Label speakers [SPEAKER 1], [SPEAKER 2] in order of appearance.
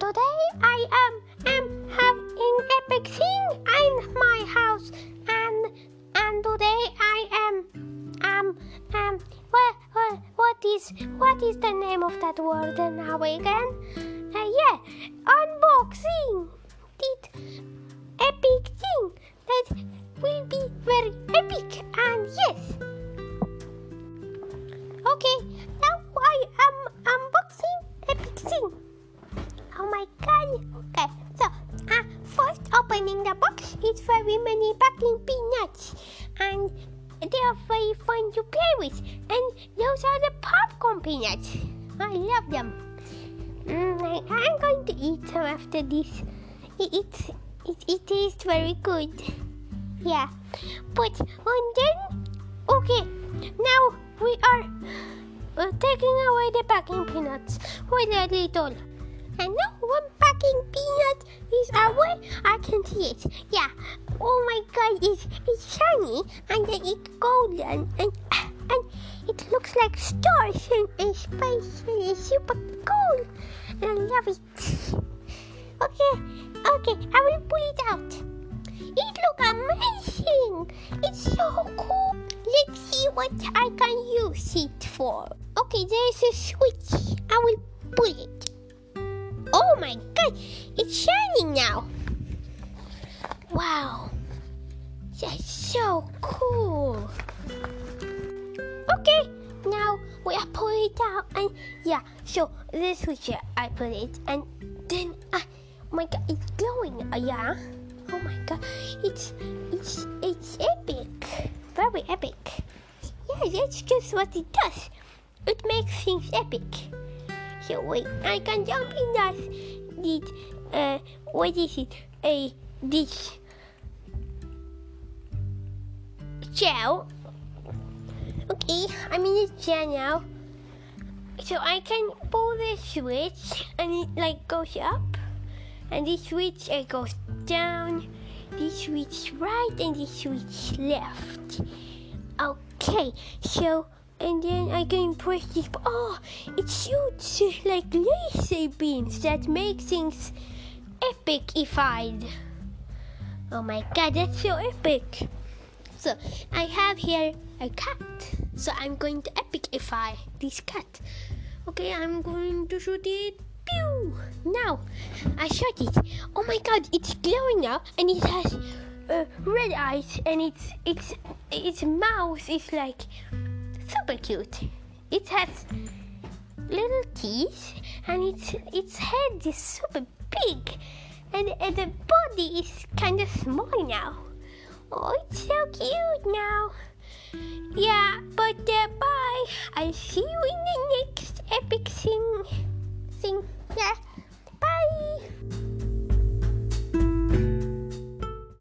[SPEAKER 1] Today I am am having epic thing in my house and and today I am um um what is what is the name of that word now again? Uh, yeah, unboxing. Did epic thing that will be very epic and yes. Okay. My god. Okay, so uh, first opening the box is very many packing peanuts and they are very fun to play with. And those are the popcorn peanuts. I love them. Mm, I, I'm going to eat some after this. It, it, it, tastes very good. Yeah. But, and then, okay, now we are uh, taking away the packing peanuts a little. And now one packing peanut is away. I can see it. Yeah. Oh my god, it's, it's shiny and it's golden and and it looks like stars and, and space and it's super cool. And I love it. Okay, okay, I will pull it out. It looks amazing. It's so cool. Let's see what I can use it for. Okay, there's a switch. I will pull it. God, it's shining now. Wow, that's so cool. Okay, now we are pulling it out and yeah, so this switch I put it and then I, oh my god, it's glowing. Uh, yeah. Oh my god, it's it's it's epic, very epic. Yeah, that's just what it does. It makes things epic. So wait, I can jump in that. This, uh, what is it? A this shell. Okay, I'm in the chair now. So I can pull the switch and it like goes up. And this switch it goes down. This switch right and this switch left. Okay, so and then I can press this. Oh, it shoots like laser beams that make things epicified. Oh my god, that's so epic! So I have here a cat. So I'm going to epicify this cat. Okay, I'm going to shoot it. Pew! Now I shot it. Oh my god, it's glowing now, and it has uh, red eyes, and its its its mouth is like super cute. It has little teeth and its its head is super big and, and the body is kind of small now. Oh, it's so cute now. Yeah, but uh, bye. I'll see you in the next